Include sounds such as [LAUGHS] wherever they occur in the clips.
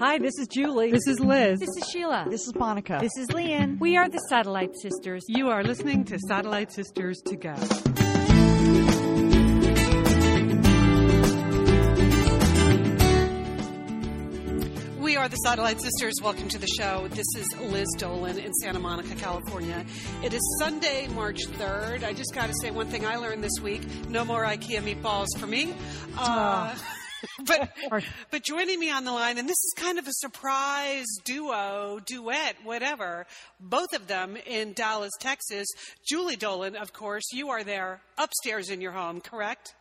Hi, this is Julie. This is Liz. This is Sheila. This is Monica. This is Lian. We are the Satellite Sisters. You are listening to Satellite Sisters to Go. We are the Satellite Sisters. Welcome to the show. This is Liz Dolan in Santa Monica, California. It is Sunday, March 3rd. I just got to say one thing I learned this week no more IKEA meatballs for me. Uh, [LAUGHS] [LAUGHS] but but joining me on the line, and this is kind of a surprise duo, duet, whatever. Both of them in Dallas, Texas. Julie Dolan, of course, you are there upstairs in your home, correct?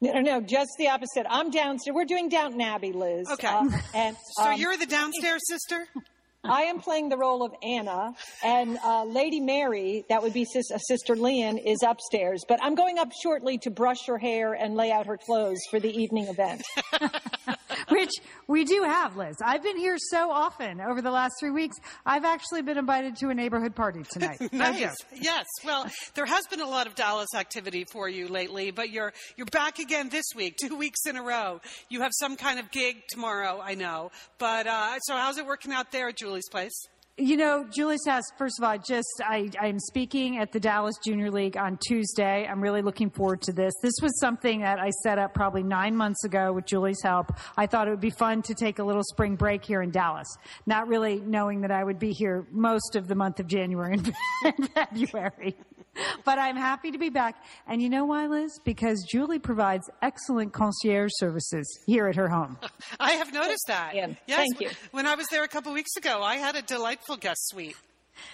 No, no, no, just the opposite. I'm downstairs. We're doing Downton Abbey, Liz. Okay. Uh, and So um, you're the downstairs sister? [LAUGHS] I am playing the role of Anna, and uh, Lady Mary, that would be sis- uh, Sister Lian, is upstairs. But I'm going up shortly to brush her hair and lay out her clothes for the evening event. [LAUGHS] Which we do have, Liz. I've been here so often over the last three weeks. I've actually been invited to a neighborhood party tonight. No [LAUGHS] Nice. joke. Yes. Well, there has been a lot of Dallas activity for you lately, but you're you're back again this week, two weeks in a row. You have some kind of gig tomorrow, I know. But uh, so how's it working out there at Julie's place? You know, Julie's house, first of all, just, I, I'm speaking at the Dallas Junior League on Tuesday. I'm really looking forward to this. This was something that I set up probably nine months ago with Julie's help. I thought it would be fun to take a little spring break here in Dallas, not really knowing that I would be here most of the month of January and [LAUGHS] February. [LAUGHS] But I'm happy to be back. And you know why, Liz? Because Julie provides excellent concierge services here at her home. [LAUGHS] I have noticed that. Ian, Yes. thank you. When I was there a couple weeks ago, I had a delightful guest suite.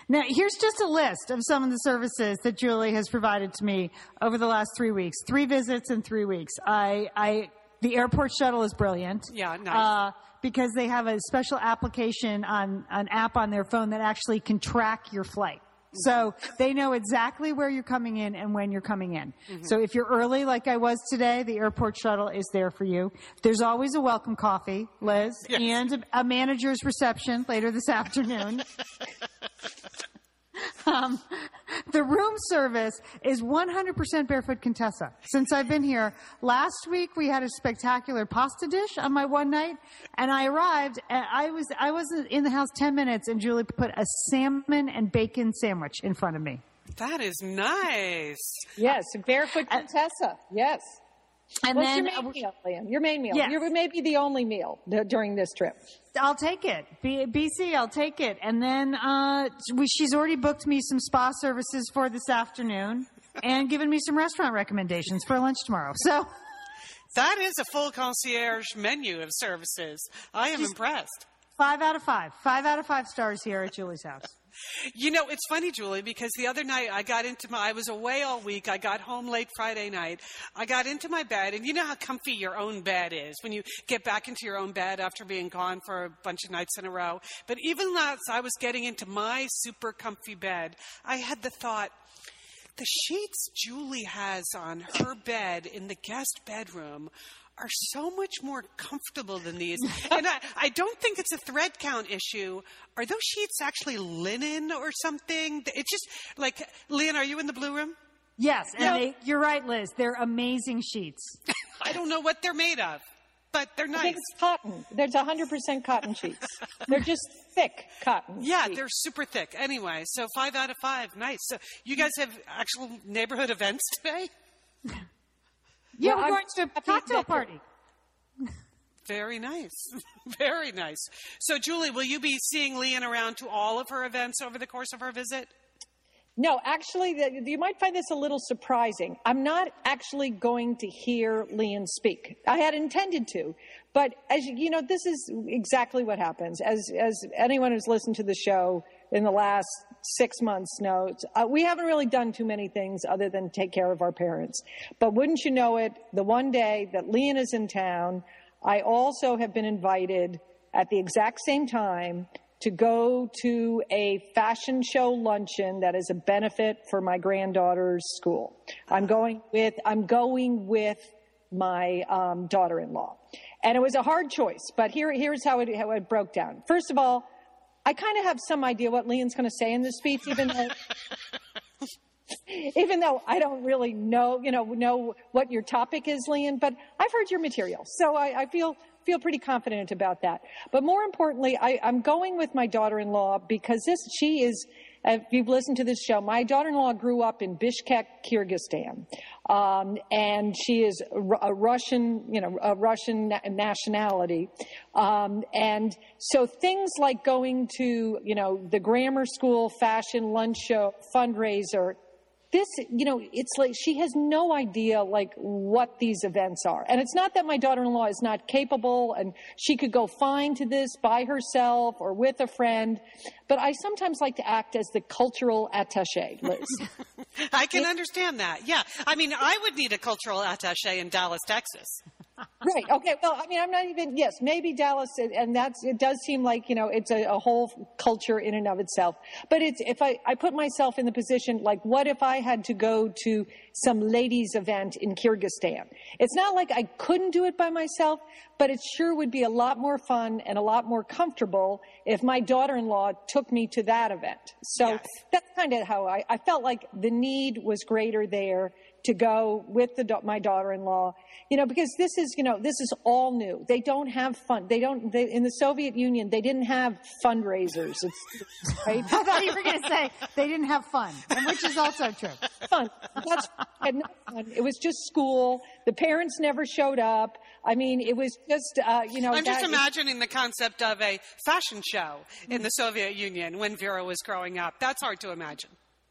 Now, here's just a list of some of the services that Julie has provided to me over the last three weeks. Three visits in three weeks. I, I, the airport shuttle is brilliant. Yeah, nice. Uh, because they have a special application on an app on their phone that actually can track your flight. So they know exactly where you're coming in and when you're coming in. Mm-hmm. So if you're early, like I was today, the airport shuttle is there for you. There's always a welcome coffee, Liz, Yes. and a manager's reception later this afternoon. [LAUGHS] Um, the room service is 100% barefoot Contessa. Since I've been here, last week we had a spectacular pasta dish on my one night, and I arrived. And I was I wasn't in the house 10 minutes, and Julie put a salmon and bacon sandwich in front of me. That is nice. Yes, barefoot Contessa. Yes. And What's then your main meal, Lian? Your main meal. Yes. Your maybe the only meal d- during this trip. I'll take it. B- BC, I'll take it. And then uh, we, she's already booked me some spa services for this afternoon, and given me some restaurant recommendations for lunch tomorrow. So. That is a full concierge menu of services. I am impressed. Five out of five. Five out of five stars here at Julie's house. You know, it's funny, Julie, because the other night I got into my, I was away all week. I got home late Friday night. I got into my bed, and you know how comfy your own bed is when you get back into your own bed after being gone for a bunch of nights in a row. But even as I was getting into my super comfy bed, I had the thought, the sheets Julie has on her bed in the guest bedroom are so much more comfortable than these. and I, I don't think it's a thread count issue. Are those sheets actually linen or something? It's just like, Lynn, are you in the blue room? Yes, and No. they, you're right, Liz. They're amazing sheets. I don't know what they're made of, but they're I nice. think it's cotton. There's 100% cotton sheets. They're just thick cotton. Yeah, sheets. they're super thick. Anyway, so five out of five. Nice. So you guys have actual neighborhood events today? [LAUGHS] Yeah, Yeah, we're I'm going to a cocktail party. Very nice. [LAUGHS] Very nice. So, Julie, will you be seeing Lian around to all of her events over the course of her visit? No, actually, the, you might find this a little surprising. I'm not actually going to hear Lian speak. I had intended to, but as you, you know, this is exactly what happens. As as anyone who's listened to the show in the last six months knows, uh, we haven't really done too many things other than take care of our parents. But wouldn't you know it, the one day that Lian is in town, I also have been invited at the exact same time to go to a fashion show luncheon that is a benefit for my granddaughter's school. I'm going with I'm going with my um, daughter-in-law, and it was a hard choice. But here here's how it how it broke down. First of all, I kind of have some idea what Lian's going to say in this speech, even though. [LAUGHS] Even though I don't really know, you know, know what your topic is, Lian, but I've heard your material, so I, I feel feel pretty confident about that. But more importantly, I, I'm going with my daughter-in-law because this she is. If you've listened to this show, my daughter-in-law grew up in Bishkek, Kyrgyzstan, um, and she is a, Russian, you know, a Russian nationality. Um, and so things like going to, you know, the grammar school fashion lunch show fundraiser this, you know, it's like she has no idea like what these events are. And it's not that my daughter-in-law is not capable and she could go fine to this by herself or with a friend, but I sometimes like to act as the cultural attaché, Liz. [LAUGHS] I can it, understand that. Yeah. I mean, I would need a cultural attaché in Dallas, Texas right. Okay. Well, I mean, I'm not even. Yes, maybe Dallas, and that's. It does seem like you know it's a, a, whole culture in and of itself. But it's if I I put myself in the position like, what if I had to go to some ladies' event in Kyrgyzstan? It's not like I couldn't do it by myself, but it sure would be a lot more fun and a lot more comfortable if my daughter-in-law took me to that event. So yes. that's kind of how I, I felt like the need was greater there to go with the, my daughter-in-law, you know, because this is, you know, this is all new. They don't have fun. They don't, they, in the Soviet Union, they didn't have fundraisers. It's, right? [LAUGHS] I thought you were going to say they didn't have fun, And which is also true. Fun. That's no fun. It was just school. The parents never showed up. I mean, it was just, uh, you know. I'm just imagining the concept of a fashion show in the Soviet Union when Vera was growing up. That's hard to imagine.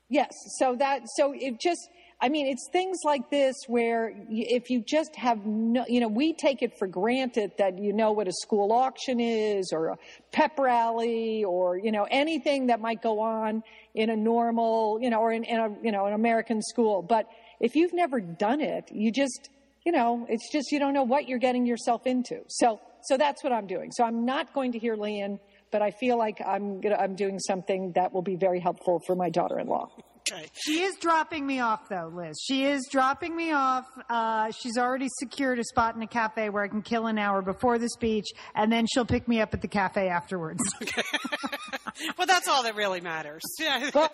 Yes. So that, so it just, I mean, it's things like this where if you just have no, you know, we take it for granted that you know what a school auction is or a pep rally or, you know, anything that might go on in a normal, you know, or in, in a, you know, an American school. But if you've never done it, you just, you know, it's just, you don't know what you're getting yourself into. So, so that's what I'm doing. So I'm not going to hear Lian, but I feel like I'm, gonna, I'm doing something that will be very helpful for my daughter-in-law. Okay. She is dropping me off, though, Liz. She is dropping me off. Uh, she's already secured a spot in a cafe where I can kill an hour before the speech, and then she'll pick me up at the cafe afterwards. [LAUGHS] Okay. [LAUGHS] well, that's all that really matters. Yeah. [LAUGHS] Well,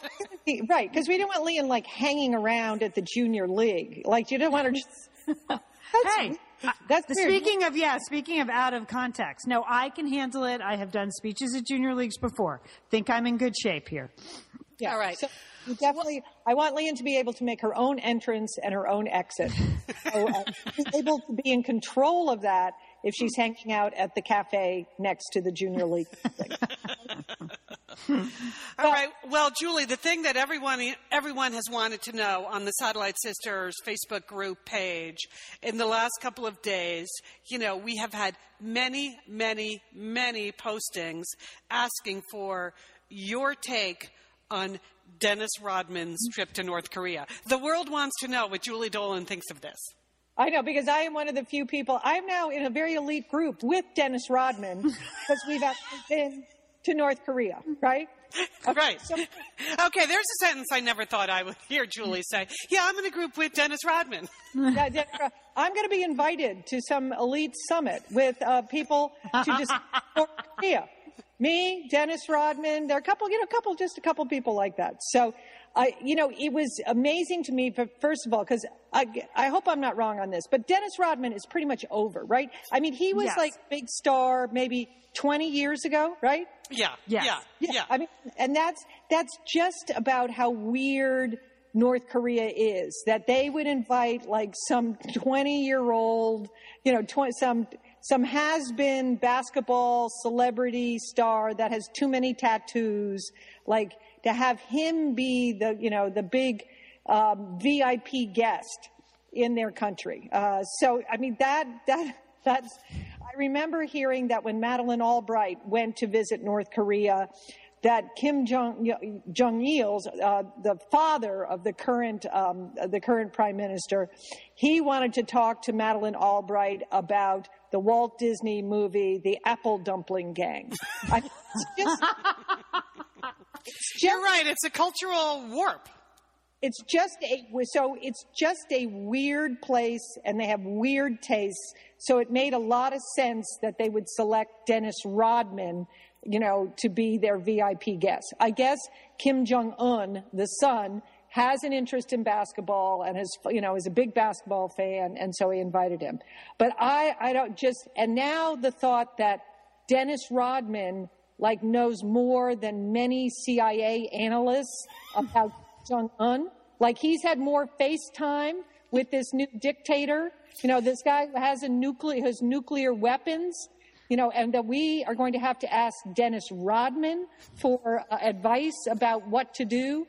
right, because we don't want Lian like hanging around at the junior league. Like you don't want her just. hey. That's speaking of yeah, speaking of out of context. No, I can handle it. I have done speeches at junior leagues before. Think I'm in good shape here. Yeah. All right. So, definitely, I want Lian to be able to make her own entrance and her own exit. so, uh, she's able to be in control of that if she's hanging out at the cafe next to the junior league. All right. Well, Julie, the thing that everyone everyone has wanted to know on the Satellite Sisters Facebook group page in the last couple of days, you know, we have had many, many, many postings asking for your take on Dennis Rodman's trip to North Korea. The world wants to know what Julie Dolan thinks of this. I know because I am one of the few people. I'm now in a very elite group with Dennis Rodman [LAUGHS] because we've actually been to North Korea, right? Okay, [LAUGHS] right. So, okay, there's a sentence I never thought I would hear Julie say. Yeah, I'm in a group with Dennis Rodman. I'm going to be invited to some elite summit with uh, people to just [LAUGHS] North Korea me, Dennis Rodman, there are a couple, you know, a couple, just a couple people like that. So, I, you know, it was amazing to me, first of all, because I, I hope I'm not wrong on this, but Dennis Rodman is pretty much over, right? I mean, he was yes. like big star maybe 20 years ago, right? Yeah. Yes. Yeah. Yeah. Yeah. I mean, and that's, that's just about how weird North Korea is that they would invite like some 20 year old, you know, 20, some, some has been basketball celebrity star that has too many tattoos, like to have him be the, you know, the big um, VIP guest in their country. Uh, so, I mean, that, that, that's, I remember hearing that when Madeleine Albright went to visit North Korea, that Kim Jong, Jong Il, uh, the father of the current um, the current prime minister, he wanted to talk to Madeleine Albright about the Walt Disney movie, The Apple Dumpling Gang. I, it's just, it's [LAUGHS] just, You're right. It's a cultural warp. It's just a so it's just a weird place, and they have weird tastes. So it made a lot of sense that they would select Dennis Rodman you know, to be their VIP guest. I guess Kim Jong Un, the son, has an interest in basketball and is, you know, is a big basketball fan, and so he invited him. But I, I don't just, and now the thought that Dennis Rodman, like, knows more than many CIA analysts about Jong Un. Like, he's had more FaceTime with this new dictator. You know, this guy has a nuclear, has nuclear weapons you know, and that we are going to have to ask Dennis Rodman for uh, advice about what to do.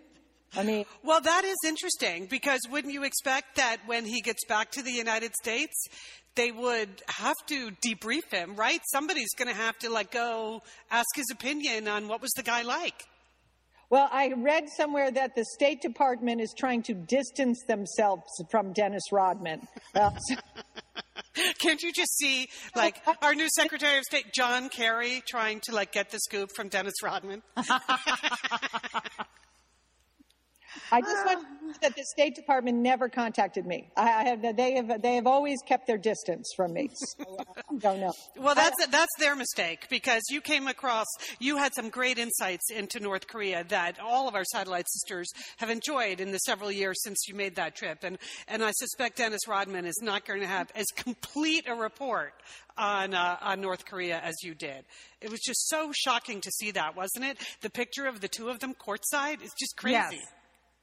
I mean, well, that is interesting because wouldn't you expect that when he gets back to the United States, they would have to debrief him, right? Somebody's going to have to like go ask his opinion on what was the guy like. Well, I read somewhere that the State Department is trying to distance themselves from Dennis Rodman. [LAUGHS] Uh, so Can't you just see, like, our new Secretary of State, John Kerry, trying to, like, get the scoop from Dennis Rodman? [LAUGHS] I just want to know that the State Department never contacted me. I have, they have they have always kept their distance from me. So I don't know. Well, that's that's their mistake because you came across you had some great insights into North Korea that all of our satellite sisters have enjoyed in the several years since you made that trip, and and I suspect Dennis Rodman is not going to have as complete a report on uh, on North Korea as you did. It was just so shocking to see that, wasn't it? The picture of the two of them courtside is just crazy. Yes.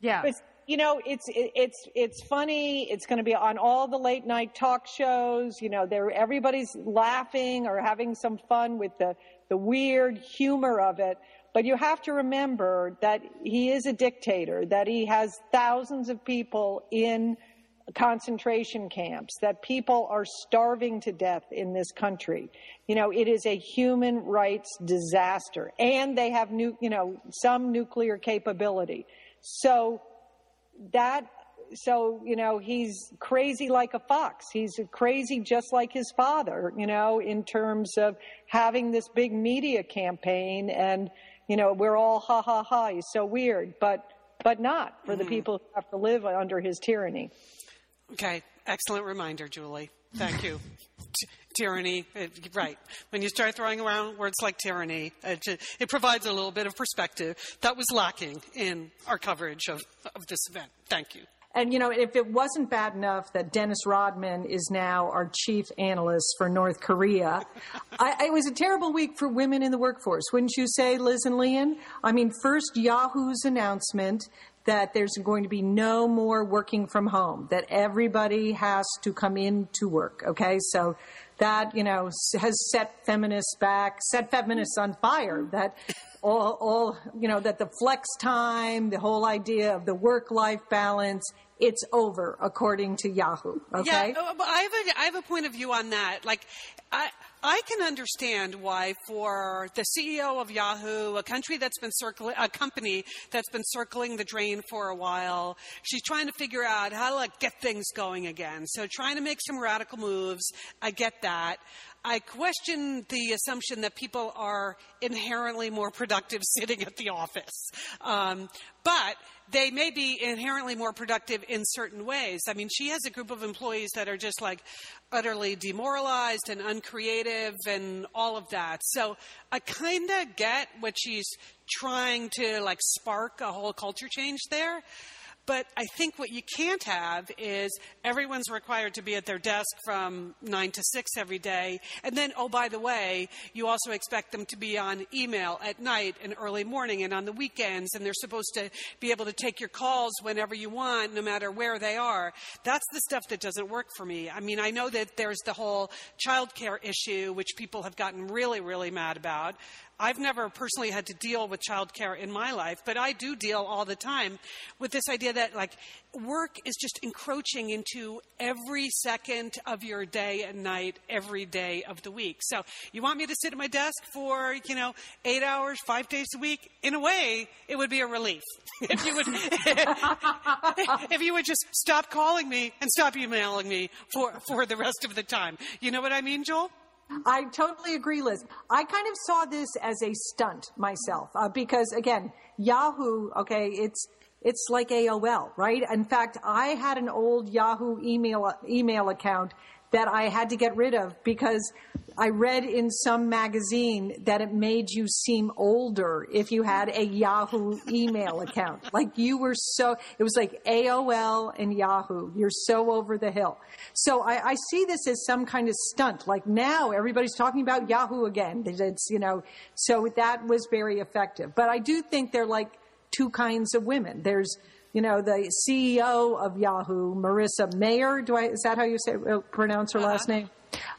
Yeah. But, you know, it's it's it's funny. It's going to be on all the late night talk shows. You know, there everybody's laughing or having some fun with the the weird humor of it. But you have to remember that he is a dictator. That he has thousands of people in concentration camps. That people are starving to death in this country. You know, it is a human rights disaster, and they have new, you know, some nuclear capability. So that so you know he's crazy like a fox. He's crazy just like his father you know in terms of having this big media campaign and you know we're all ha ha ha he's so weird but but not for mm-hmm. the people who have to live under his tyranny. Okay. Excellent reminder julie. Thank you [LAUGHS] tyranny, eh, right. When you start throwing around words like tyranny, eh, it, it, provides a little bit of perspective that was lacking in our coverage of, of this event. Thank you. And, you know, if it wasn't bad enough that Dennis Rodman is now our chief analyst for North Korea, [LAUGHS] I, it was a terrible week for women in the workforce, wouldn't you say, Liz and Lian? I mean, first, Yahoo's announcement that there's going to be no more working from home, that everybody has to come in to work. Okay. So that, you know, has set feminists back, set feminists on fire, that all, all, you know, that the flex time, the whole idea of the work life balance, it's over according to Yahoo. Okay. Yeah. Oh, but I have a, I have a point of view on that. Like, I, I can understand why, for the CEO of Yahoo, a country that's been circling, a company that's been circling the drain for a while, she's trying to figure out how to like get things going again. So trying to make some radical moves. I get that. I question the assumption that people are inherently more productive [LAUGHS] sitting at the office. Um, but they may be inherently more productive in certain ways. I mean, she has a group of employees that are just like utterly demoralized and uncreative and all of that. So I kind of get what she's trying to like spark a whole culture change there. But I think what you can't have is everyone's required to be at their desk from nine to six every day. And then, oh, by the way, you also expect them to be on email at night and early morning and on the weekends. And they're supposed to be able to take your calls whenever you want, no matter where they are. That's the stuff that doesn't work for me. I mean, I know that there's the whole childcare issue, which people have gotten really, really mad about. I've never personally had to deal with childcare in my life, but I do deal all the time with this idea that like work is just encroaching into every second of your day and night, every day of the week. So you want me to sit at my desk for, you know, eight hours, five days a week? In a way, it would be a relief. [LAUGHS] if you would, [LAUGHS] if you would just stop calling me and stop emailing me for, for the rest of the time. You know what I mean, Joel? I totally agree, Liz. I kind of saw this as a stunt myself uh, because, again, Yahoo, okay, it's it's like AOL, right? In fact, I had an old Yahoo email email account that I had to get rid of because I read in some magazine that it made you seem older if you had a Yahoo email account. Like you were so, it was like AOL and Yahoo. You're so over the hill. So I, I see this as some kind of stunt. Like now everybody's talking about Yahoo again. It's, you know, so that was very effective. But I do think they're like two kinds of women. There's, you know, the CEO of Yahoo, Marissa Mayer. Do I, is that how you say, uh, pronounce her last name?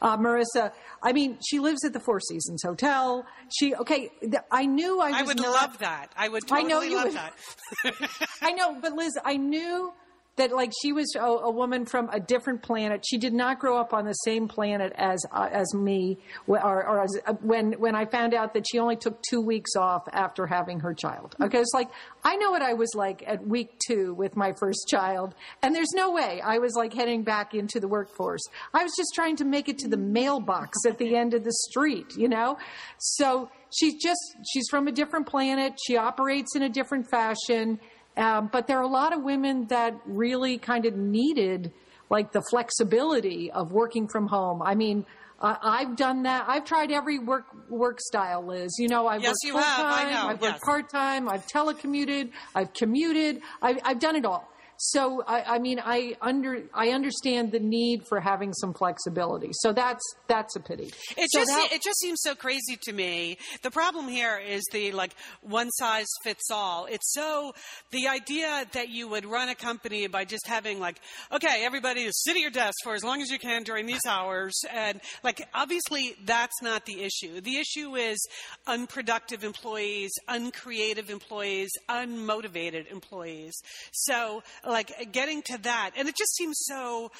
Uh, Marissa, I mean, she lives at the Four Seasons Hotel. She, okay, th- I knew I was I would not- love that. I would I know you love would. that. [LAUGHS] I know, but Liz, I knew that like she was a, a woman from a different planet. She did not grow up on the same planet as uh, as me, or, or as, uh, when when I found out that she only took two weeks off after having her child. Okay, it's like I know what I was like at week two with my first child, and there's no way I was like heading back into the workforce. I was just trying to make it to the mailbox at the end of the street, you know. So she's just she's from a different planet. She operates in a different fashion. Um, but there are a lot of women that really kind of needed like the flexibility of working from home. I mean, uh, I've done that. I've tried every work work style, Liz. You know, I've Yes, worked full time. I've worked part time. I've telecommuted. I've commuted. I've, I've done it all. So I, I mean, I under I understand the need for having some flexibility. So that's that's a pity. It So just that- it just seems so crazy to me. The problem here is the like one size fits all. It's so the idea that you would run a company by just having like okay, everybody is sit at your desk for as long as you can during these hours and like obviously that's not the issue. The issue is unproductive employees, uncreative employees, unmotivated employees. So like getting to that and it just seems so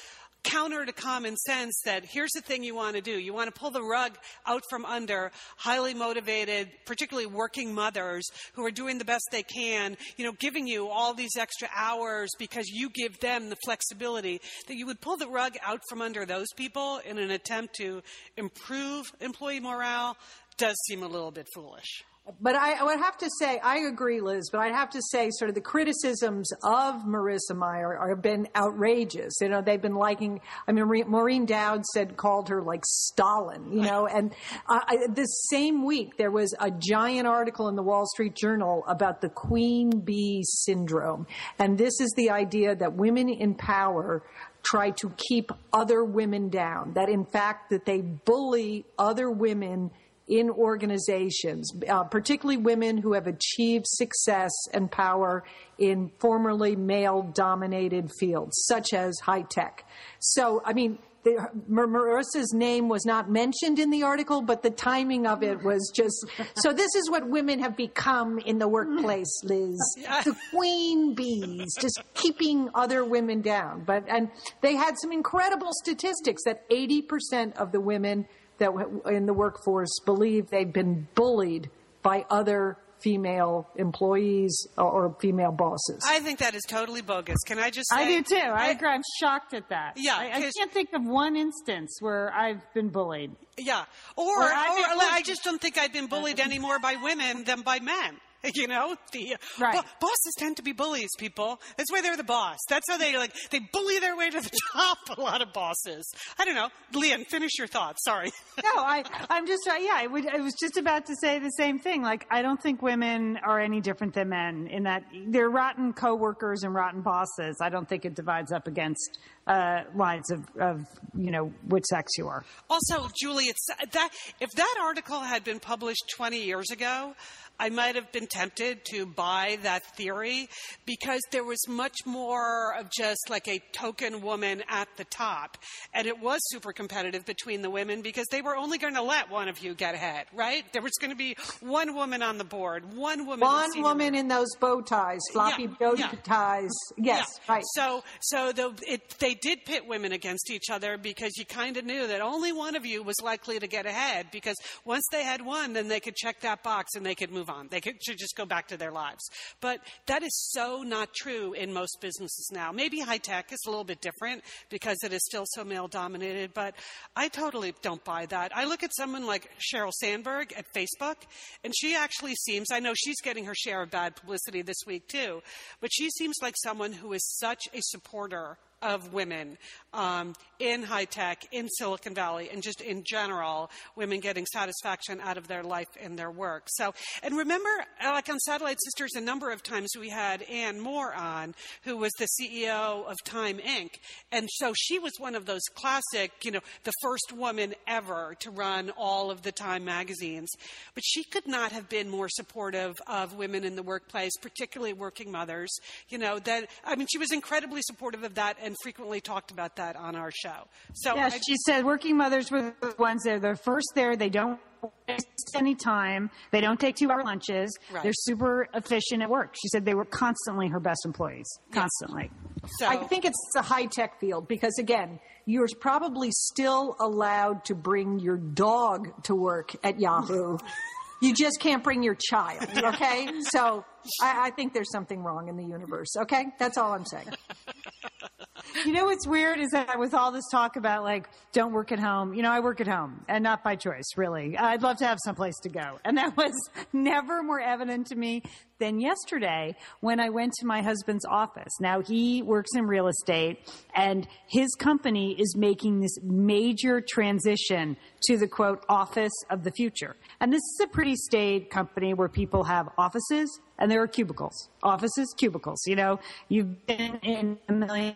counter to common sense that here's the thing you want to do. You want to pull the rug out from under highly motivated, particularly working mothers who are doing the best they can, you know, giving you all these extra hours because you give them the flexibility that you would pull the rug out from under those people in an attempt to improve employee morale does seem a little bit foolish. But I, I would have to say, I agree, Liz, but I'd have to say sort of the criticisms of Marissa Mayer are, have been outrageous. You know, they've been liking, I mean, Maureen- Dowd said, called her like Stalin, you know, and uh, I, this same week there was a giant article in the Wall Street Journal about the queen bee syndrome. And this is the idea that women in power try to keep other women down, that in fact that they bully other women in organizations, uh, particularly women who have achieved success and power in formerly male dominated fields, such as high tech. So, I mean, the, Marissa's name was not mentioned in the article, but the timing of it was just. So, this is what women have become in the workplace, Liz. The queen bees, just keeping other women down. But, and they had some incredible statistics that 80% of the women that in the workforce believe they've been bullied by other female employees or, or female bosses. I think that is totally bogus. Can I just say? I do too. I, agree. I'm shocked at that. Yeah, I, I 'cause- can't think of one instance where I've been bullied. Yeah. Or, Or or, I've been like, I bullied. just don't think I've been bullied any more by women than by men. [LAUGHS] You know, the uh, Right. bo- bosses tend to be bullies. People. That's why they're the boss. That's how they like they bully their way to the [LAUGHS] top. A lot of bosses. I don't know. Lian. finish your thoughts. Sorry. [LAUGHS] No, I, I'm just, uh, yeah, I, would, I was just about to say the same thing. Like, I don't think women are any different than men in that they're rotten coworkers and rotten bosses. I don't think it divides up against uh, lines of, of, you know, which sex you are. Also, Julie, it's that if that article had been published 20 years ago, I might have been tempted to buy that theory because there was much more of just like a token woman at the top. And it was super competitive between the women because they were only going to let one of you get ahead, right? There was going to be one woman on the board, one woman. One senior woman in those bow ties, floppy Yeah, bow yeah. ties. Yes, yeah. right. So, so the, it, they did pit women against each other because you kind of knew that only one of you was likely to get ahead. Because once they had one, then they could check that box and they could move on. They could just go back to their lives. But that is so not true in most businesses now. Maybe high tech is a little bit different because it is still so male dominated. But I totally don't buy that. I look at someone like Sheryl Sandberg at Facebook, and she actually seems. I know she's getting her share of bad publicity this week too, but she seems like someone who is such a supporter of women um, in high tech, in Silicon Valley, and just in general, women getting satisfaction out of their life and their work. So, and remember, uh, like on Satellite Sisters, a number of times we had Ann Moore on, who was the CEO of Time Inc. And so she was one of those classic, you know, the first woman ever to run all of the Time magazines. But she could not have been more supportive of women in the workplace, particularly working mothers. You know, that, I mean, she was incredibly supportive of that and frequently talked about that on our show. So yeah, I, she said working mothers were the ones that are the first there. They don't waste any time. They don't take two hour lunches. Right. They're super efficient at work. She said they were constantly her best employees. Constantly. so I think it's a high tech field because, again, you're probably still allowed to bring your dog to work at Yahoo. [LAUGHS] you just can't bring your child, okay? so I, I think there's something wrong in the universe, okay? That's all I'm saying. [LAUGHS] [LAUGHS] You know what's weird is that with all this talk about like don't work at home, you know, I work at home and not by choice, really. I'd love to have someplace to go. And that was [LAUGHS] never more evident to me than yesterday when I went to my husband's office. Now he works in real estate and his company is making this major transition to the quote office of the future. And this is a pretty staid company where people have offices and there are cubicles. Offices, cubicles. You know, you've been in a million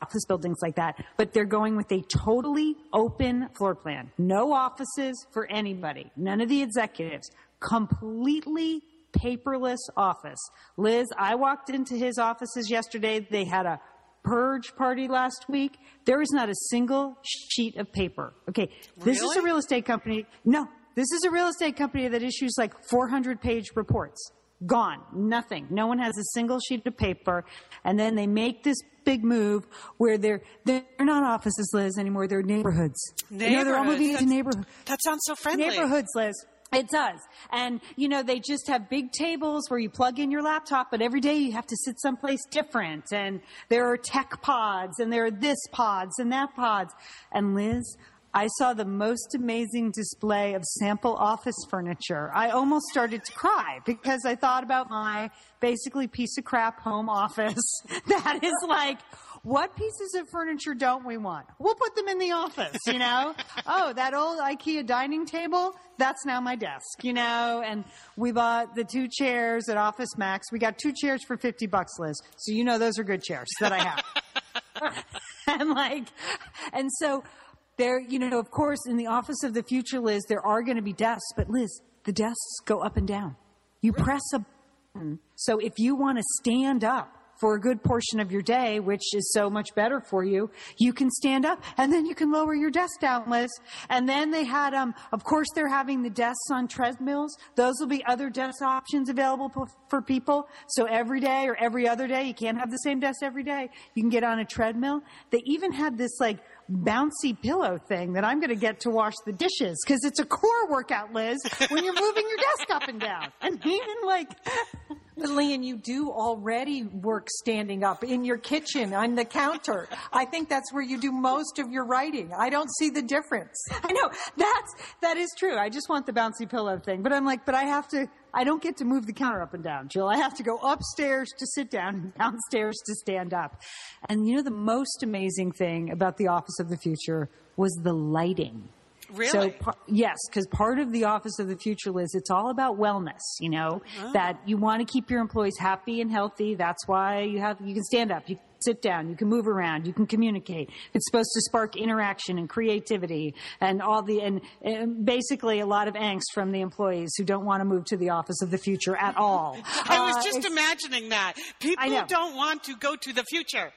office buildings like that, but they're going with a totally open floor plan. No offices for anybody. None of the executives. Completely paperless office. Liz, I walked into his offices yesterday. They had a purge party last week. There is not a single sheet of paper. Okay. This is a real estate company. No, this is a real estate company that issues like 400 page reports. Gone. Nothing. No one has a single sheet of paper. And then they make this big move where they're, they're not offices, Liz, anymore. They're neighborhoods. You know, they're all moving into neighborhoods That sounds so friendly. neighborhoods, Liz. It does. And, you know, they just have big tables where you plug in your laptop, but every day you have to sit someplace different. And there are tech pods and there are this pods and that pods. And Liz, I saw the most amazing display of sample office furniture. I almost started to cry because I thought about my basically piece of crap home office [LAUGHS] that is like, what pieces of furniture don't we want? We'll put them in the office, you know? [LAUGHS] oh, that old IKEA dining table, that's now my desk, you know? And we bought the two chairs at Office Max. We got two chairs for 50 bucks, Liz. So you know those are good chairs that I have. [LAUGHS] and like, and so there, you know, of course, in the office of the future, Liz, there are going to be desks, but Liz, the desks go up and down. You press a button. So if you want to stand up for a good portion of your day, which is so much better for you, you can stand up and then you can lower your desk down, Liz. And then they had, um, of course, they're having the desks on treadmills. Those will be other desk options available p- for people. So every day or every other day, you can't have the same desk every day. You can get on a treadmill. They even had this like bouncy pillow thing that I'm going to get to wash the dishes because it's a core workout, Liz, when you're moving your desk up and down. [LAUGHS] And even like, But Lian, you do already work standing up in your kitchen on the counter. I think that's where you do most of your writing. I don't see the difference. I know that's that is true. I just want the bouncy pillow thing, but I'm like, but I have to. I don't get to move the counter up and down, Jill. I have to go upstairs to sit down and [LAUGHS] downstairs to stand up. And you know, the most amazing thing about the Office of the Future was the lighting. Really? So par- yes, because part of the Office of the Future, Liz, it's all about wellness. You know oh. that you want to keep your employees happy and healthy. That's why you have you can stand up, you sit down, you can move around, you can communicate. It's supposed to spark interaction and creativity and all the and, and basically a lot of angst from the employees who don't want to move to the Office of the Future at all. [LAUGHS] I was Uh, just imagining that. People don't want to go to the future.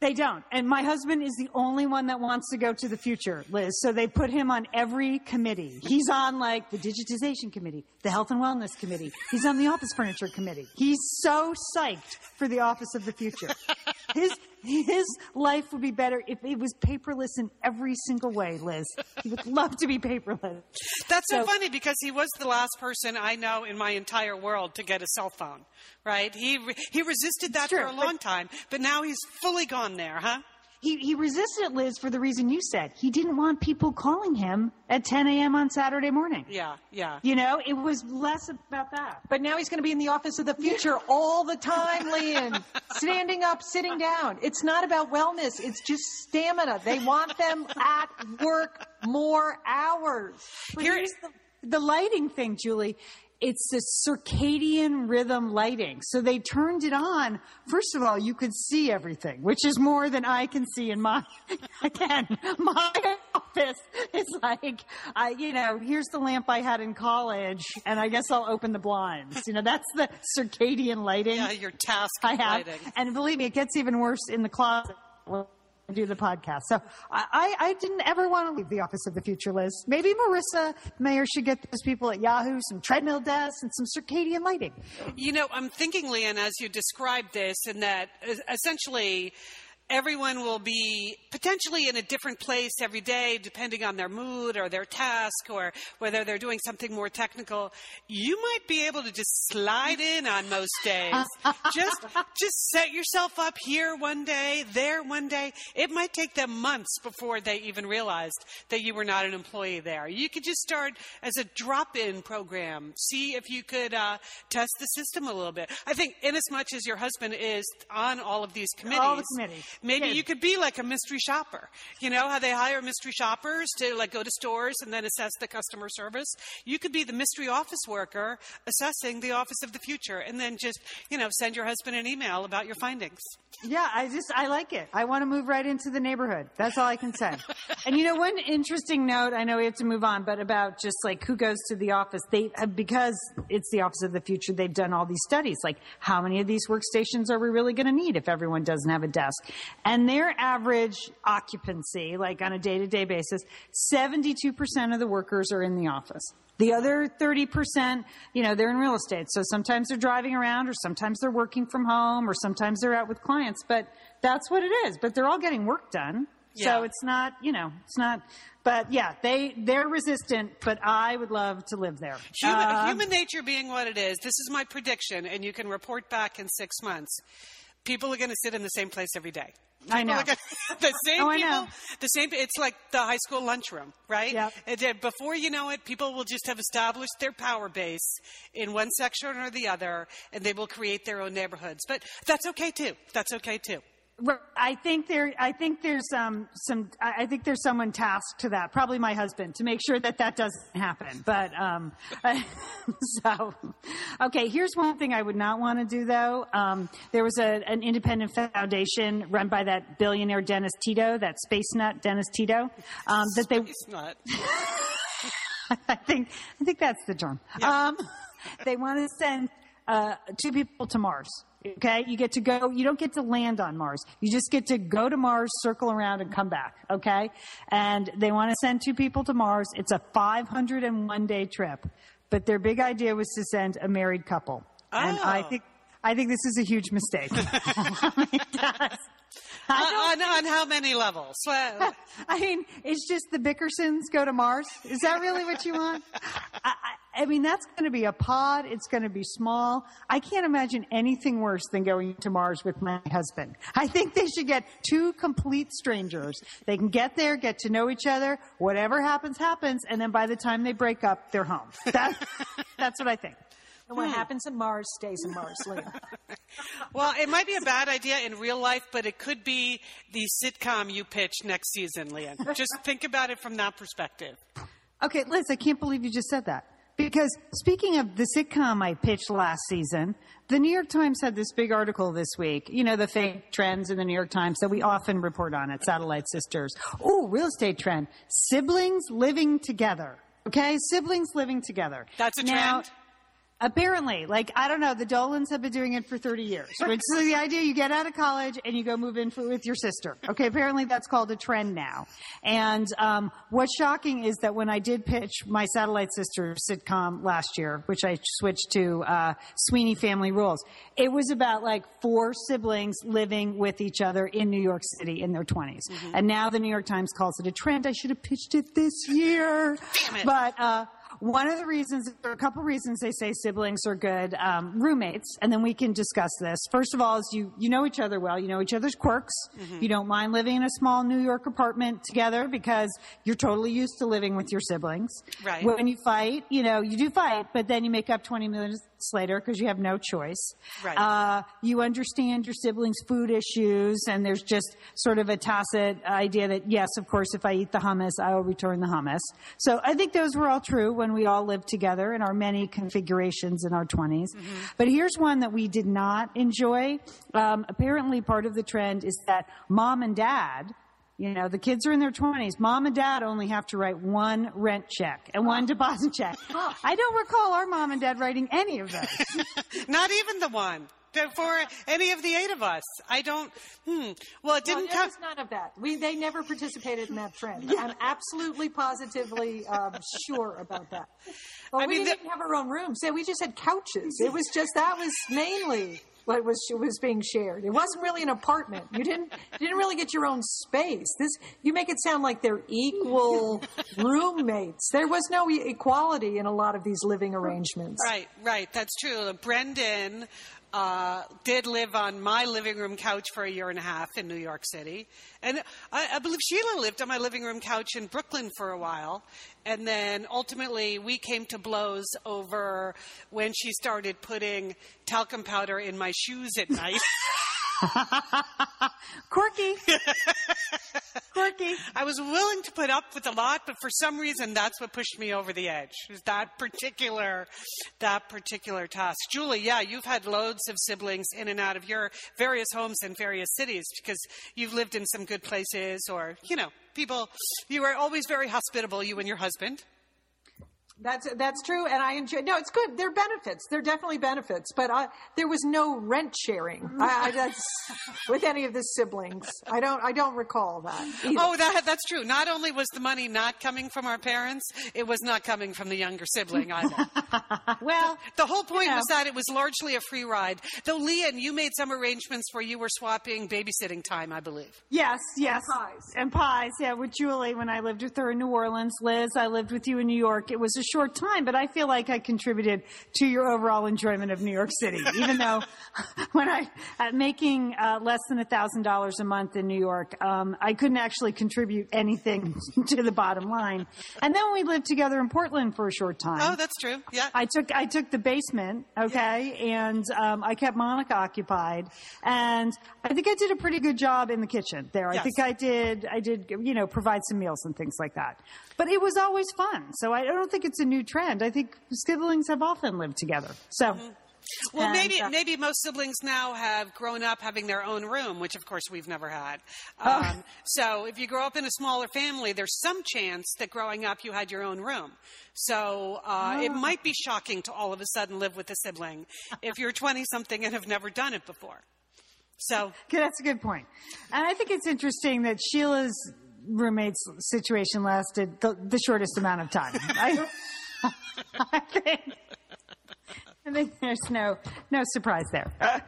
They don't. And my husband is the only one that wants to go to the future, Liz. So they put him on every committee. He's on like the digitization committee, the health and wellness committee. He's on the office furniture committee. He's so psyched for the office of the future. [LAUGHS] His, his life would be better if it was paperless in every single way, Liz. He would love to be paperless. That's so, So- funny because he was the last person I know in my entire world to get a cell phone. Right? He he resisted that for a but- long time, but now he's fully gone there, huh? He, he resisted it, Liz, for the reason you said. He didn't want people calling him at 10 a.m. on Saturday morning. Yeah, yeah. You know, it was less about that. But now he's going to be in the office of the future all the time, Lian. [LAUGHS] Standing up, sitting down. It's not about wellness. It's just stamina. They want them at work more hours. But here's the, the lighting thing, Julie. It's the circadian rhythm lighting. So they turned it on. First of all, you could see everything, which is more than I can see in my, [LAUGHS] again, my office. It's like, I, you know, here's the lamp I had in college and I guess I'll open the blinds. You know, that's the circadian lighting. Yeah, your task I have. lighting. And believe me, it gets even worse in the closet. Do the podcast. So I, I, didn't ever want to leave the office of the future, Liz. Maybe Marissa Mayer should get those people at Yahoo some treadmill desks and some circadian lighting. You know, I'm thinking, Lian, as you described this, and that essentially everyone will be potentially in a different place every day, depending on their mood or their task or whether they're doing something more technical. You might be able to just slide in on most days. [LAUGHS] just, just set yourself up here one day, there one day. It might take them months before they even realized that you were not an employee there. You could just start as a drop-in program. See if you could uh, test the system a little bit. I think, in as much as your husband is on all of these committees, All the committees. Maybe you could be like a mystery shopper. You know how they hire mystery shoppers to like go to stores and then assess the customer service? You could be the mystery office worker assessing the office of the future and then just, you know, send your husband an email about your findings. Yeah, I just I like it. I want to move right into the neighborhood. That's all I can say. [LAUGHS] and you know, one interesting note. I know we have to move on, but about just like who goes to the office. They uh, because it's the office of the future. They've done all these studies, like how many of these workstations are we really going to need if everyone doesn't have a desk? And their average occupancy, like on a day to day basis, seventy-two percent of the workers are in the office. The other 30%, you know, they're in real estate. So sometimes they're driving around or sometimes they're working from home or sometimes they're out with clients, but that's what it is. But they're all getting work done. Yeah. So it's not, you know, it's not, but yeah, they, they're resistant, but I would love to live there. Human, Uh, human nature being what it is, this is my prediction, and you can report back in six months. People are going to sit in the same place every day. I know. Gonna- [LAUGHS] the same Oh, people, the same. It's like the high school lunchroom, right? Yep. And before you know it, people will just have established their power base in one section or the other, and they will create their own neighborhoods. But that's okay too. That's okay too. I think there. I think there's um, some. I think there's someone tasked to that. Probably my husband to make sure that that doesn't happen. But um, [LAUGHS] so, okay. Here's one thing I would not want to do though. Um, there was a, an independent foundation run by that billionaire Dennis Tito, that space nut Dennis Tito, um, that they not. [LAUGHS] I think I think that's the term. Um, they want to send uh, two people to Mars. Okay, you get to go. You don't get to land on Mars. You just get to go to Mars, circle around, and come back. Okay, and they want to send two people to Mars. It's a 501 day trip, but their big idea was to send a married couple, and I Oh. think I think this is a huge mistake. [LAUGHS] I uh, don't on, on how many levels? Well, [LAUGHS] I mean, it's just the Bickersons go to Mars. Is that really what you want? [LAUGHS] I, I, I mean, that's going to be a pod. It's going to be small. I can't imagine anything worse than going to Mars with my husband. I think they should get two complete strangers. They can get there, get to know each other. Whatever happens, happens. And then by the time they break up, they're home. That, [LAUGHS] that's what I think. And what hmm. happens in Mars stays in Mars, Leah. [LAUGHS] well, it might be a bad idea in real life, but it could be the sitcom you pitch next season, Lian. Just [LAUGHS] think about it from that perspective. Okay, Liz, I can't believe you just said that. Because speaking of the sitcom I pitched last season, the New York Times had this big article this week. You know, the fake trends in the New York Times that we often report on at Satellite Sisters. Oh, real estate trend. Siblings living together. Okay? Siblings living together. That's a Now, trend? Apparently, like, I don't know, the Dolans have been doing it for 30 years, which is the idea you get out of college and you go move in for, with your sister. Okay, apparently that's called a trend now. And um, what's shocking is that when I did pitch my Satellite Sister sitcom last year, which I switched to uh, Sweeney Family Rules, it was about like four siblings living with each other in New York City in their 20s. And now the New York Times calls it a trend. I should have pitched it this year. Damn it. But, uh, one of the reasons, there are a couple reasons they say siblings are good um, roommates, and then we can discuss this. First of all, is you you know each other well, you know each other's quirks. Mm-hmm. You don't mind living in a small New York apartment together because you're totally used to living with your siblings. Right. When you fight, you know you do fight, but then you make up 20 minutes later because you have no choice. Right. Uh, you understand your siblings' food issues, and there's just sort of a tacit idea that yes, of course, if I eat the hummus, I will return the hummus. So I think those were all true when we all lived together in our many configurations in our 20s. But here's one that we did not enjoy. Um, apparently, part of the trend is that mom and dad. You know, the kids are in their 20s. Mom and dad only have to write one rent check and one deposit check. I don't recall our mom and dad writing any of those. [LAUGHS] Not even the one for any of the eight of us. I don't. Hmm. Well, it didn't there come. was none of that. We they never participated in that trend. I'm absolutely positively um, sure about that. Well, I we mean, didn't the- have our own rooms. Yeah, we just had couches. It was just that was mainly what was was being shared. It wasn't really an apartment. You didn't you didn't really get your own space. This you make it sound like they're equal [LAUGHS] roommates. There was no equality in a lot of these living arrangements. Right, right. That's true. Brendan uh, did live on my living room couch for a year and a half in New York City. And I, I believe Sheila lived on my living room couch in Brooklyn for a while. And then ultimately we came to blows over when she started putting talcum powder in my shoes at night. [LAUGHS] [LAUGHS] Quirky. [LAUGHS] Quirky. I was willing to put up with a lot, but for some reason, that's what pushed me over the edge. Is that particular, that particular task. Julie, yeah, you've had loads of siblings in and out of your various homes in various cities because you've lived in some good places, or you know, people. You were always very hospitable, you and your husband. That's that's true, and I enjoy. No, it's good. There are benefits. There are definitely benefits, but I, there was no rent sharing I, I, that's, with any of the siblings. I don't. I don't recall that. either. Oh, that, that's true. Not only was the money not coming from our parents, it was not coming from the younger sibling either. [LAUGHS] Well, The whole point know. was that it was largely a free ride. Though, Lian, you made some arrangements where you were swapping babysitting time, I believe. yes, yes. pies. And pies, yeah, with Julie when I lived with her in New Orleans. Liz, I lived with you in New York. It was a short time, but I feel like I contributed to your overall enjoyment of New York City, even though [LAUGHS] when I, at making uh, less than $1,000 a month in New York, um, I couldn't actually contribute anything [LAUGHS] to the bottom line. And then we lived together in Portland for a short time. Oh, that's true. Yeah. I took I took the basement, okay, and um, I kept Monica occupied, and I think I did a pretty good job in the kitchen there. I think I did I did you know provide some meals and things like that. But it was always fun, so I don't think it's a new trend. I think siblings have often lived together. So. Mm-hmm. Well, And, maybe uh, maybe most siblings now have grown up having their own room, which of course we've never had. Oh. Um, so if you grow up in a smaller family, there's some chance that growing up you had your own room. So uh, Oh. it might be shocking to all of a sudden live with a sibling if you're 20 something and have never done it before. So Okay, [LAUGHS] that's a good point. And I think it's interesting that Sheila's roommate's situation lasted the, the shortest amount of time. [LAUGHS] I, [LAUGHS] I think. I think there's no no surprise there. [LAUGHS]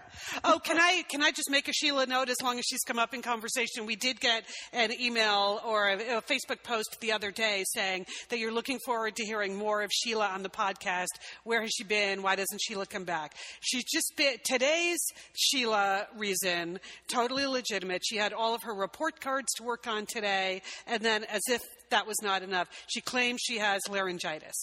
Oh, can I can I just make a Sheila note as long as she's come up in conversation? We did get an email or a, a Facebook post the other day saying that you're looking forward to hearing more of Sheila on the podcast. Where has she been? Why doesn't Sheila come back? She's just been today's Sheila reason, totally legitimate. She had all of her report cards to work on today, and then as if that was not enough. She claims she has laryngitis.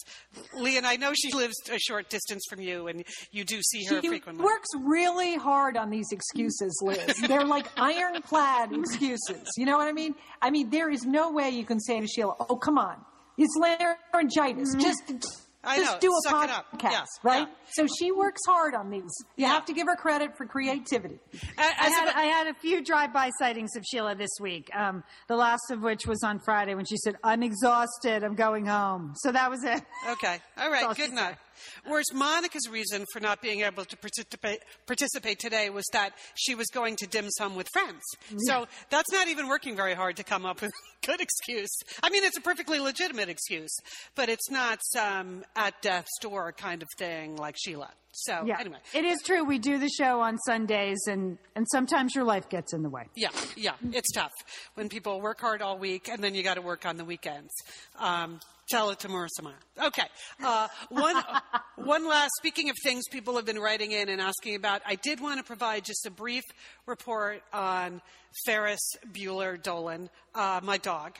Lee, and I know she lives a short distance from you, and you do see her frequently. She frequently. works really hard on these excuses, Liz. [LAUGHS] They're like ironclad excuses. You know what I mean? I mean, there is no way you can say to Sheila, "Oh, come on, it's laryngitis. Mm-hmm. Just, I just know. do a Suck podcast, Yeah, right?" yeah. So she works hard on these. You Yeah. have to give her credit for creativity. I As had, a- I had a few drive-by sightings of Sheila this week. Um, the last of which was on Friday when she said, "I'm exhausted. I'm going home." So that was it. Okay. [LAUGHS] All right. Good enough. Whereas Monica's reason for not being able to participate, participate today was that she was going to dim sum with friends. So that's not even working very hard to come up with [LAUGHS] a good excuse. I mean, it's a perfectly legitimate excuse, but it's not some at death's door kind of thing like Sheila. So Yeah. anyway. It is true. We do the show on Sundays, and and sometimes your life gets in the way. Yeah, yeah, it's tough when people work hard all week and then you got to work on the weekends. Um, Tell it to Marissa Mayer. Okay. Uh, one, [LAUGHS] one last, speaking of things people have been writing in and asking about, I did want to provide just a brief report on Ferris Bueller Dolan, uh, my dog,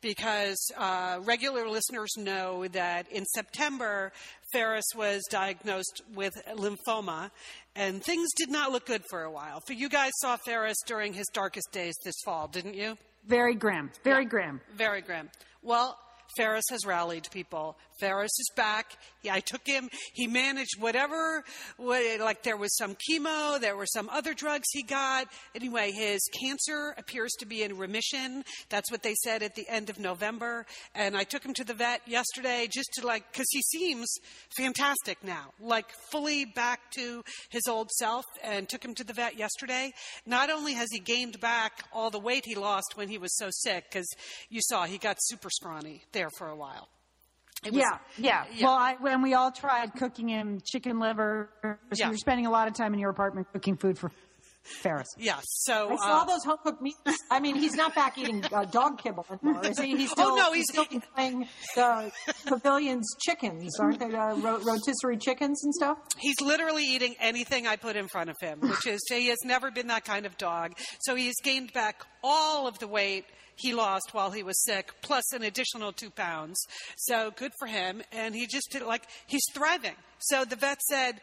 because uh, regular listeners know that in September, Ferris was diagnosed with lymphoma, and things did not look good for a while. For you guys saw Ferris during his darkest days this fall, didn't you? Very grim. Very grim. Very grim. Well, Ferris has rallied people. Ferris is back. Yeah, I took him. He managed whatever, what, like there was some chemo, there were some other drugs he got. Anyway, his cancer appears to be in remission. That's what they said at the end of November. And I took him to the vet yesterday just to like, because he seems fantastic now, like fully back to his old self, and took him to the vet yesterday. Not only has he gained back all the weight he lost when he was so sick, because you saw he got super scrawny there for a while. It was- yeah, yeah, yeah. Well, I, when we all tried cooking him chicken liver, so Yeah. you're spending a lot of time in your apartment cooking food for Ferris. Yes. So I saw uh, those home cooked meats. I mean, he's not back eating uh, dog kibble anymore, is he? He's [LAUGHS] still, Oh, no, he's- still playing the pavilion's chickens, aren't they? Uh, rotisserie chickens and stuff. He's literally eating anything I put in front of him, which is he has never been that kind of dog. So he's gained back all of the weight he lost while he was sick, plus an additional two pounds. So good for him. And he just did like he's thriving. So the vet said.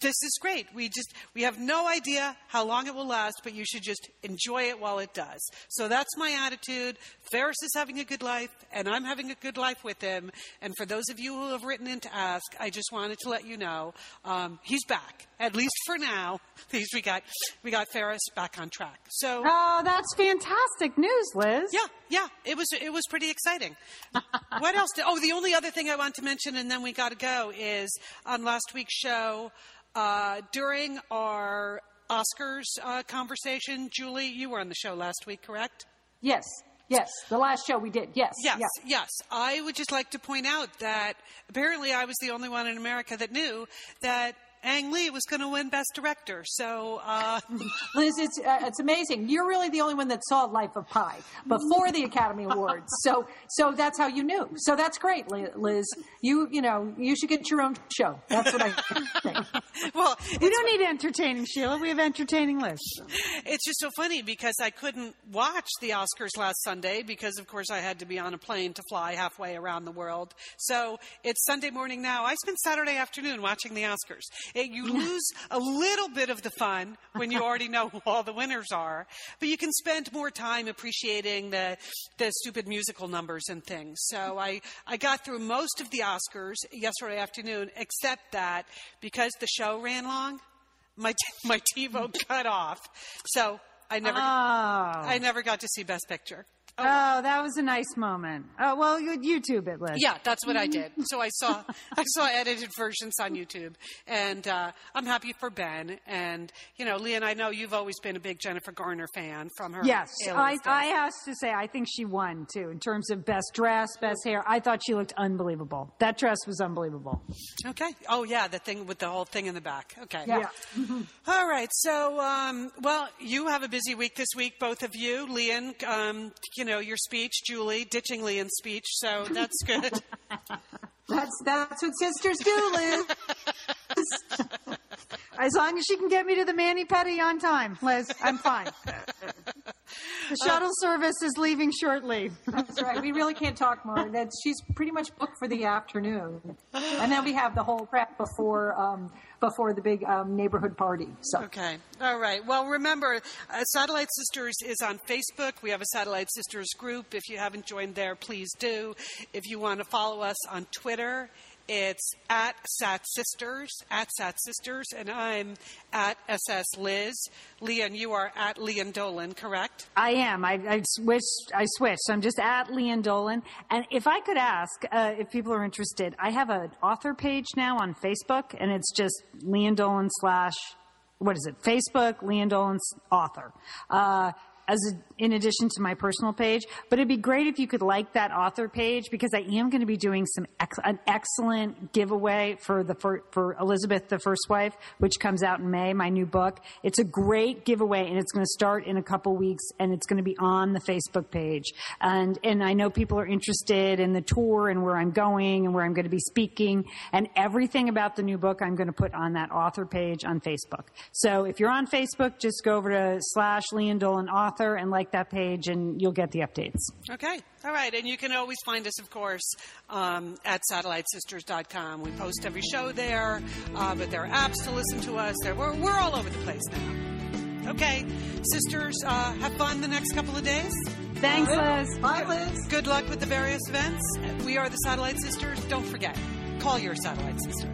This is great. We just we have no idea how long it will last, but you should just enjoy it while it does. So that's my attitude. Ferris is having a good life, and I'm having a good life with him. And for those of you who have written in to ask, I just wanted to let you know um, he's back, at least for now. [LAUGHS] At least we got we got Ferris back on track. So Oh, that's fantastic news, Liz. yeah, yeah, it was it was pretty exciting. [LAUGHS] what else? Did, oh, the only other thing I want to mention, and then we got to go, is on last week's show uh, during our Oscars uh, conversation. Julie, you were on the show last week, correct? Yes, yes. The last show we did. Yes, Yes, yeah. yes. I would just like to point out that apparently I was the only one in America that knew that Ang Lee was going to win Best Director. So, uh, [LAUGHS] Liz, it's uh, it's amazing. You're really the only one that saw Life of Pi before the Academy Awards. So so that's how you knew. So that's great, Liz. You you know you should get your own show. That's what I think. [LAUGHS] well, We don't need entertaining Sheila. We have entertaining Liz. It's just so funny because I couldn't watch the Oscars last Sunday because, of course, I had to be on a plane to fly halfway around the world. So it's Sunday morning now. I spent Saturday afternoon watching the Oscars. It, you lose a little bit of the fun when you already know who all the winners are, but you can spend more time appreciating the the stupid musical numbers and things. So I I got through most of the Oscars yesterday afternoon, except that because the show ran long my my TiVo cut off, so I never Oh. I never got to see Best Picture. Oh, that was a nice moment. Oh, well, you YouTube it, Liz. Yeah, that's what I did. So I saw [LAUGHS] I saw edited versions on YouTube, and uh, I'm happy for Ben. And you know, Lian, I know you've always been a big Jennifer Garner fan from her. Yes, I, I have to say, I think she won too in terms of best dress, best hair. I thought she looked unbelievable. That dress was unbelievable. Okay. Oh yeah, the thing with the whole thing in the back. Okay. Yeah. [LAUGHS] All right. So, um, well, you have a busy week this week, both of you. Lian, um, you know, your speech, Julie, ditchingly in speech. So that's good. [LAUGHS] That's that's what sisters do, Liz. [LAUGHS] As long as she can get me to the mani-pedi on time, Liz, I'm fine. [LAUGHS] The shuttle service is leaving shortly. That's right. We really can't talk more. That she's pretty much booked for the afternoon, and then we have the whole prep before um, before the big um, neighborhood party. So Okay. All right. Well, remember, uh, Satellite Sisters is on Facebook. We have a Satellite Sisters group. If you haven't joined there, please do. If you want to follow us on Twitter, it's at Sat Sisters, at Sat Sisters, and I'm at SS Liz. Lian, you are at Lian Dolan, correct? I am. I, I switched. I switched. I'm just at Lian Dolan. And if I could ask, uh, if people are interested, I have an author page now on Facebook, and it's just Lian Dolan slash what is it? Facebook Lian Dolan's author. Uh, as a, in addition to my personal page. But it'd be great if you could like that author page because I am going to be doing some ex- an excellent giveaway for the for, for Elizabeth the First Wife, which comes out in May. My new book. It's a great giveaway, and it's going to start in a couple weeks, and it's going to be on the Facebook page. And and I know people are interested in the tour and where I'm going and where I'm going to be speaking and everything about the new book. I'm going to put on that author page on Facebook. So if you're on Facebook, just go over to slash Lian Dolan author and like that page, and you'll get the updates. Okay. All right. And you can always find us, of course, um, at satellitesisters.com. We post every show there, uh, but there are apps to listen to us. There, we're, we're all over the place now. Okay. Sisters, uh, have fun the next couple of days. Thanks, Liz. Bye, Liz. Good luck with the various events. We are the Satellite Sisters. Don't forget, call your Satellite Sister.